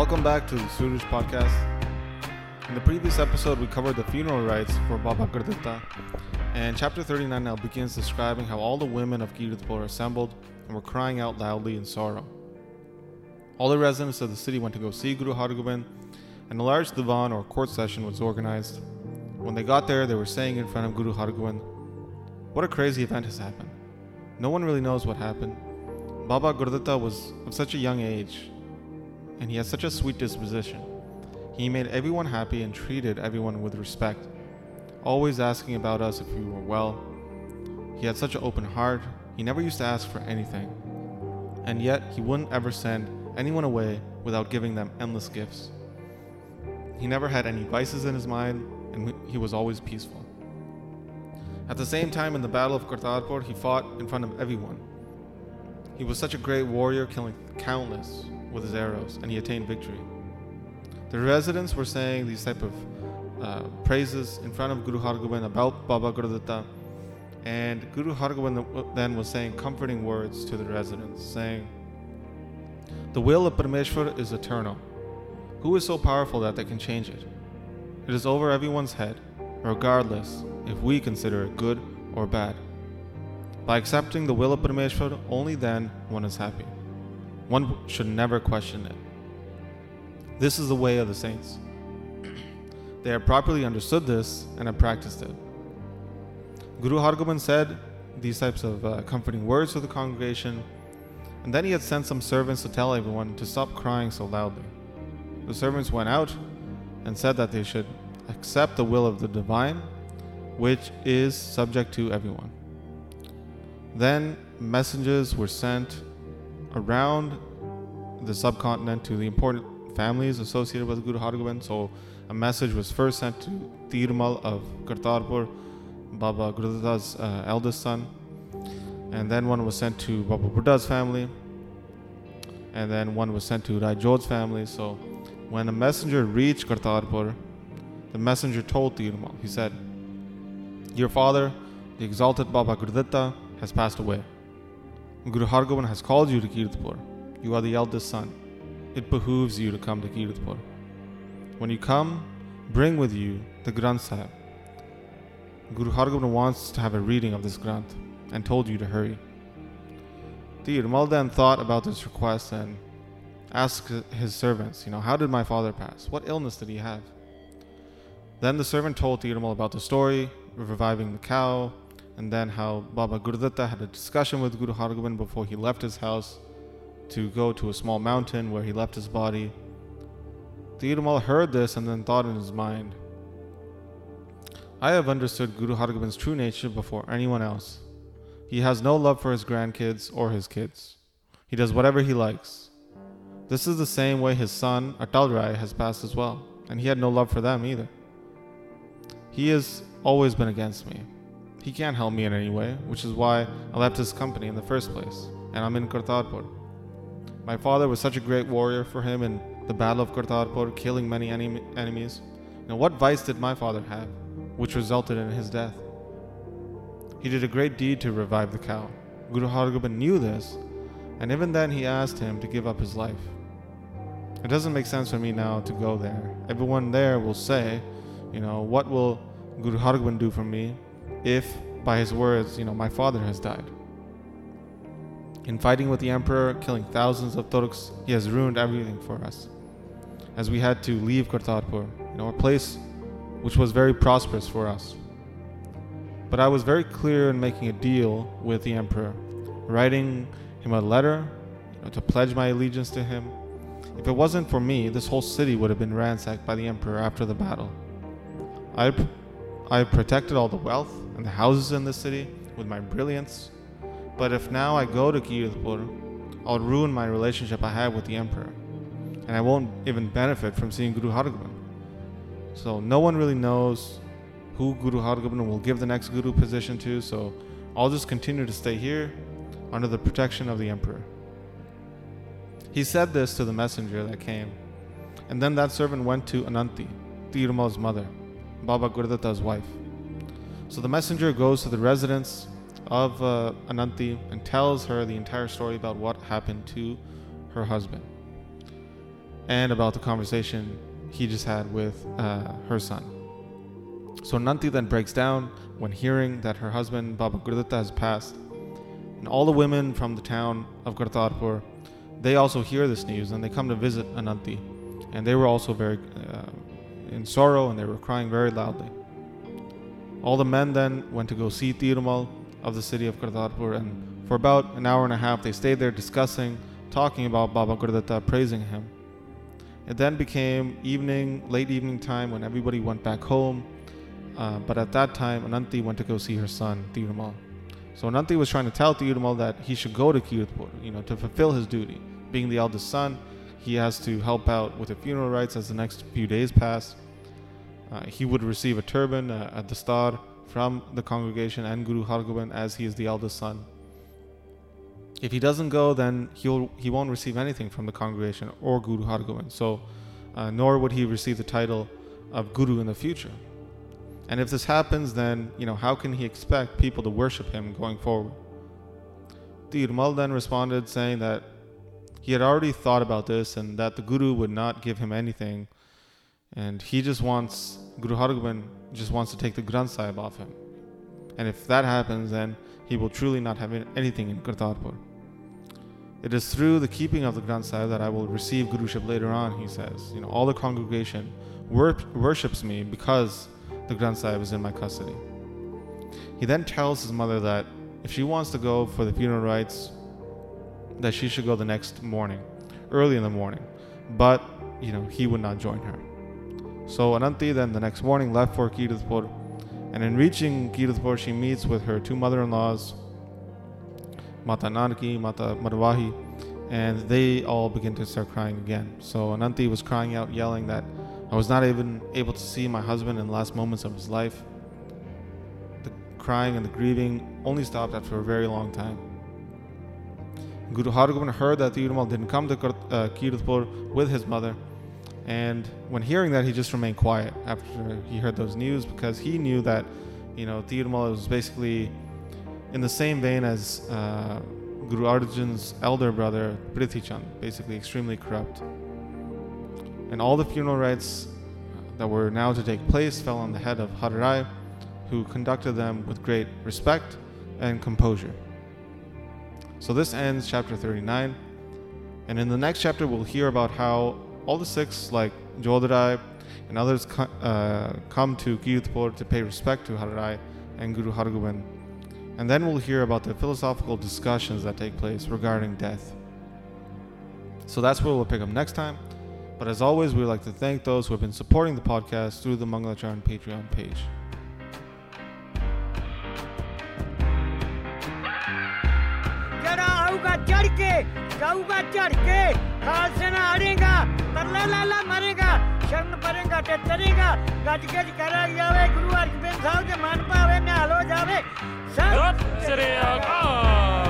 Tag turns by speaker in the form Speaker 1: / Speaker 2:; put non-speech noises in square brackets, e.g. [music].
Speaker 1: Welcome back to the Suraj podcast. In the previous episode, we covered the funeral rites for Baba Gurdita, and chapter 39 now begins describing how all the women of Kirtipur assembled and were crying out loudly in sorrow. All the residents of the city went to go see Guru Hargobind, and a large divan or court session was organized. When they got there, they were saying in front of Guru Hargobind, What a crazy event has happened. No one really knows what happened. Baba Gurdita was of such a young age, and he had such a sweet disposition. He made everyone happy and treated everyone with respect, always asking about us if we were well. He had such an open heart, he never used to ask for anything. And yet, he wouldn't ever send anyone away without giving them endless gifts. He never had any vices in his mind, and he was always peaceful. At the same time, in the Battle of Kartarpur, he fought in front of everyone. He was such a great warrior, killing countless with his arrows, and he attained victory. The residents were saying these type of uh, praises in front of Guru Hargobind about Baba Gurdita, and Guru Hargobind then was saying comforting words to the residents, saying, The will of Parameshwar is eternal. Who is so powerful that they can change it? It is over everyone's head, regardless if we consider it good or bad. By accepting the will of Parameshwar, only then one is happy. One should never question it. This is the way of the saints. [clears throat] They have properly understood this and have practiced it. Guru Hargobind said these types of uh, comforting words to the congregation, and then he had sent some servants to tell everyone to stop crying so loudly. The servants went out and said that they should accept the will of the divine, which is subject to everyone. Then messengers were sent around the subcontinent to the important families associated with Guru Hargobind. So a message was first sent to Dhirmal of Kartarpur, Baba Gurdita's uh, eldest son, and then one was sent to Baba Buddha's family, and then one was sent to Rajod's family. So when a messenger reached Kartarpur, the messenger told Dhirmal, he said, Your father, the exalted Baba Gurdita, has passed away. Guru Hargobind has called you to Kirtipur. You are the eldest son. It behooves you to come to Kirtipur. When you come, bring with you the Granth Sahib. Guru Hargobind wants to have a reading of this Granth and told you to hurry. Dhirmal then thought about this request and asked his servants, you know, how did my father pass? What illness did he have? Then the servant told Dhirmal about the story, reviving the cow, and then how Baba Gurdita had a discussion with Guru Hargobind before he left his house to go to a small mountain where he left his body. Dhirmal heard this and then thought in his mind, I have understood Guru Hargobind's true nature before anyone else. He has no love for his grandkids or his kids. He does whatever he likes. This is the same way his son, Atal Rai, has passed as well, and he had no love for them either. He has always been against me. He can't help me in any way, which is why I left his company in the first place, and I'm in Kartarpur. My father was such a great warrior for him in the Battle of Kartarpur, killing many enemies. Now, what vice did my father have, which resulted in his death? He did a great deed to revive the cow. Guru Hargobind knew this, and even then he asked him to give up his life. It doesn't make sense for me now to go there. Everyone there will say, you know, what will Guru Hargobind do for me if, by his words, you know, my father has died. In fighting with the emperor, killing thousands of Turks, he has ruined everything for us. As we had to leave Kartarpur, you know, a place which was very prosperous for us. But I was very clear in making a deal with the emperor, writing him a letter you know, to pledge my allegiance to him. If it wasn't for me, this whole city would have been ransacked by the emperor after the battle. I I have protected all the wealth and the houses in the city with my brilliance. But if now I go to Kirtipur, I'll ruin my relationship I have with the emperor, and I won't even benefit from seeing Guru Hargobind. So no one really knows who Guru Hargobind will give the next guru position to, so I'll just continue to stay here under the protection of the emperor. He said this to the messenger that came, and then that servant went to Ananti, Dhirmal's mother. Baba Gurdita's wife. So the messenger goes to the residence of uh, Ananti and tells her the entire story about what happened to her husband. and about the conversation he just had with uh, her son. So Nanti then breaks down when hearing that her husband Baba Gurditta has passed. And all the women from the town of Kartarpur, they also hear this news and they come to visit Ananti. And they were also very uh, in sorrow and they were crying very loudly. All the men then went to go see Dhirmal of the city of Kartarpur and for about an hour and a half they stayed there discussing, talking about Baba Gurditta, praising him. It then became evening, late evening time when everybody went back home. Uh, but at that time, Ananti went to go see her son, Dhirmal. So Ananti was trying to tell Dhirmal that he should go to Kirtpur, you know, to fulfill his duty. Being the eldest son, he has to help out with the funeral rites as the next few days pass. Uh, he would receive a turban, uh, a dastar from the congregation and Guru Hargobind as he is the eldest son. If he doesn't go, then he'll he won't receive anything from the congregation or Guru Hargobind. So, uh, nor would he receive the title of Guru in the future. And if this happens, then you know how can he expect people to worship him going forward? Dhirmal then responded, saying that he had already thought about this and that the Guru would not give him anything, and he just wants Guru Hargobind just wants to take the Granth Sahib off him. And if that happens, then he will truly not have anything in Kartarpur. It is through the keeping of the Granth Sahib that I will receive Guruship later on, he says. You know, all the congregation wor- worships me because the Granth Sahib is in my custody. He then tells his mother that if she wants to go for the funeral rites, that she should go the next morning, early in the morning. But, you know, he would not join her. So Ananti then the next morning left for Kirtpur, and in reaching Kirtpur, she meets with her two mother-in-laws, Mata Nanaki, Mata Marwahi, and they all begin to start crying again. So Ananti was crying out, yelling that I was not even able to see my husband in the last moments of his life. The crying and the grieving only stopped after a very long time. Guru Hargobind heard that the Dhirmal didn't come to uh, Kirtpur with his mother, and when hearing that, he just remained quiet after he heard those news because he knew that, you know, Dhirmal was basically in the same vein as uh, Guru Arjan's elder brother, Prithi Chand, basically extremely corrupt. And all the funeral rites that were now to take place fell on the head of Harirai, who conducted them with great respect and composure. So this ends chapter 39. And in the next chapter, we'll hear about how all the Sikhs, like Jodharai and others, uh, come to Kirtpur to pay respect to Harirai and Guru Hargobind and then we'll hear about the philosophical discussions that take place regarding death. So that's where we'll pick up next time. But as always, we'd like to thank those who have been supporting the podcast through the Mangalacharan Patreon page.
Speaker 2: ਸ਼ਰਨ ਪਰੇਗਾ ਤੇ ਤਰੇਗਾ, ਗੱਜ ਗੱਜ ਕਰਾ ਜਾਵੇ, ਗੁਰੂ ਅਰਜਨ ਸਾਹਿਬ ਦੇ ਮਨ ਭਾਵੇ ਨਿਹਾਲ ਹੋ ਜਾਵੇ। ਸਤਿ ਸ੍ਰੀ ਅਕਾਲ।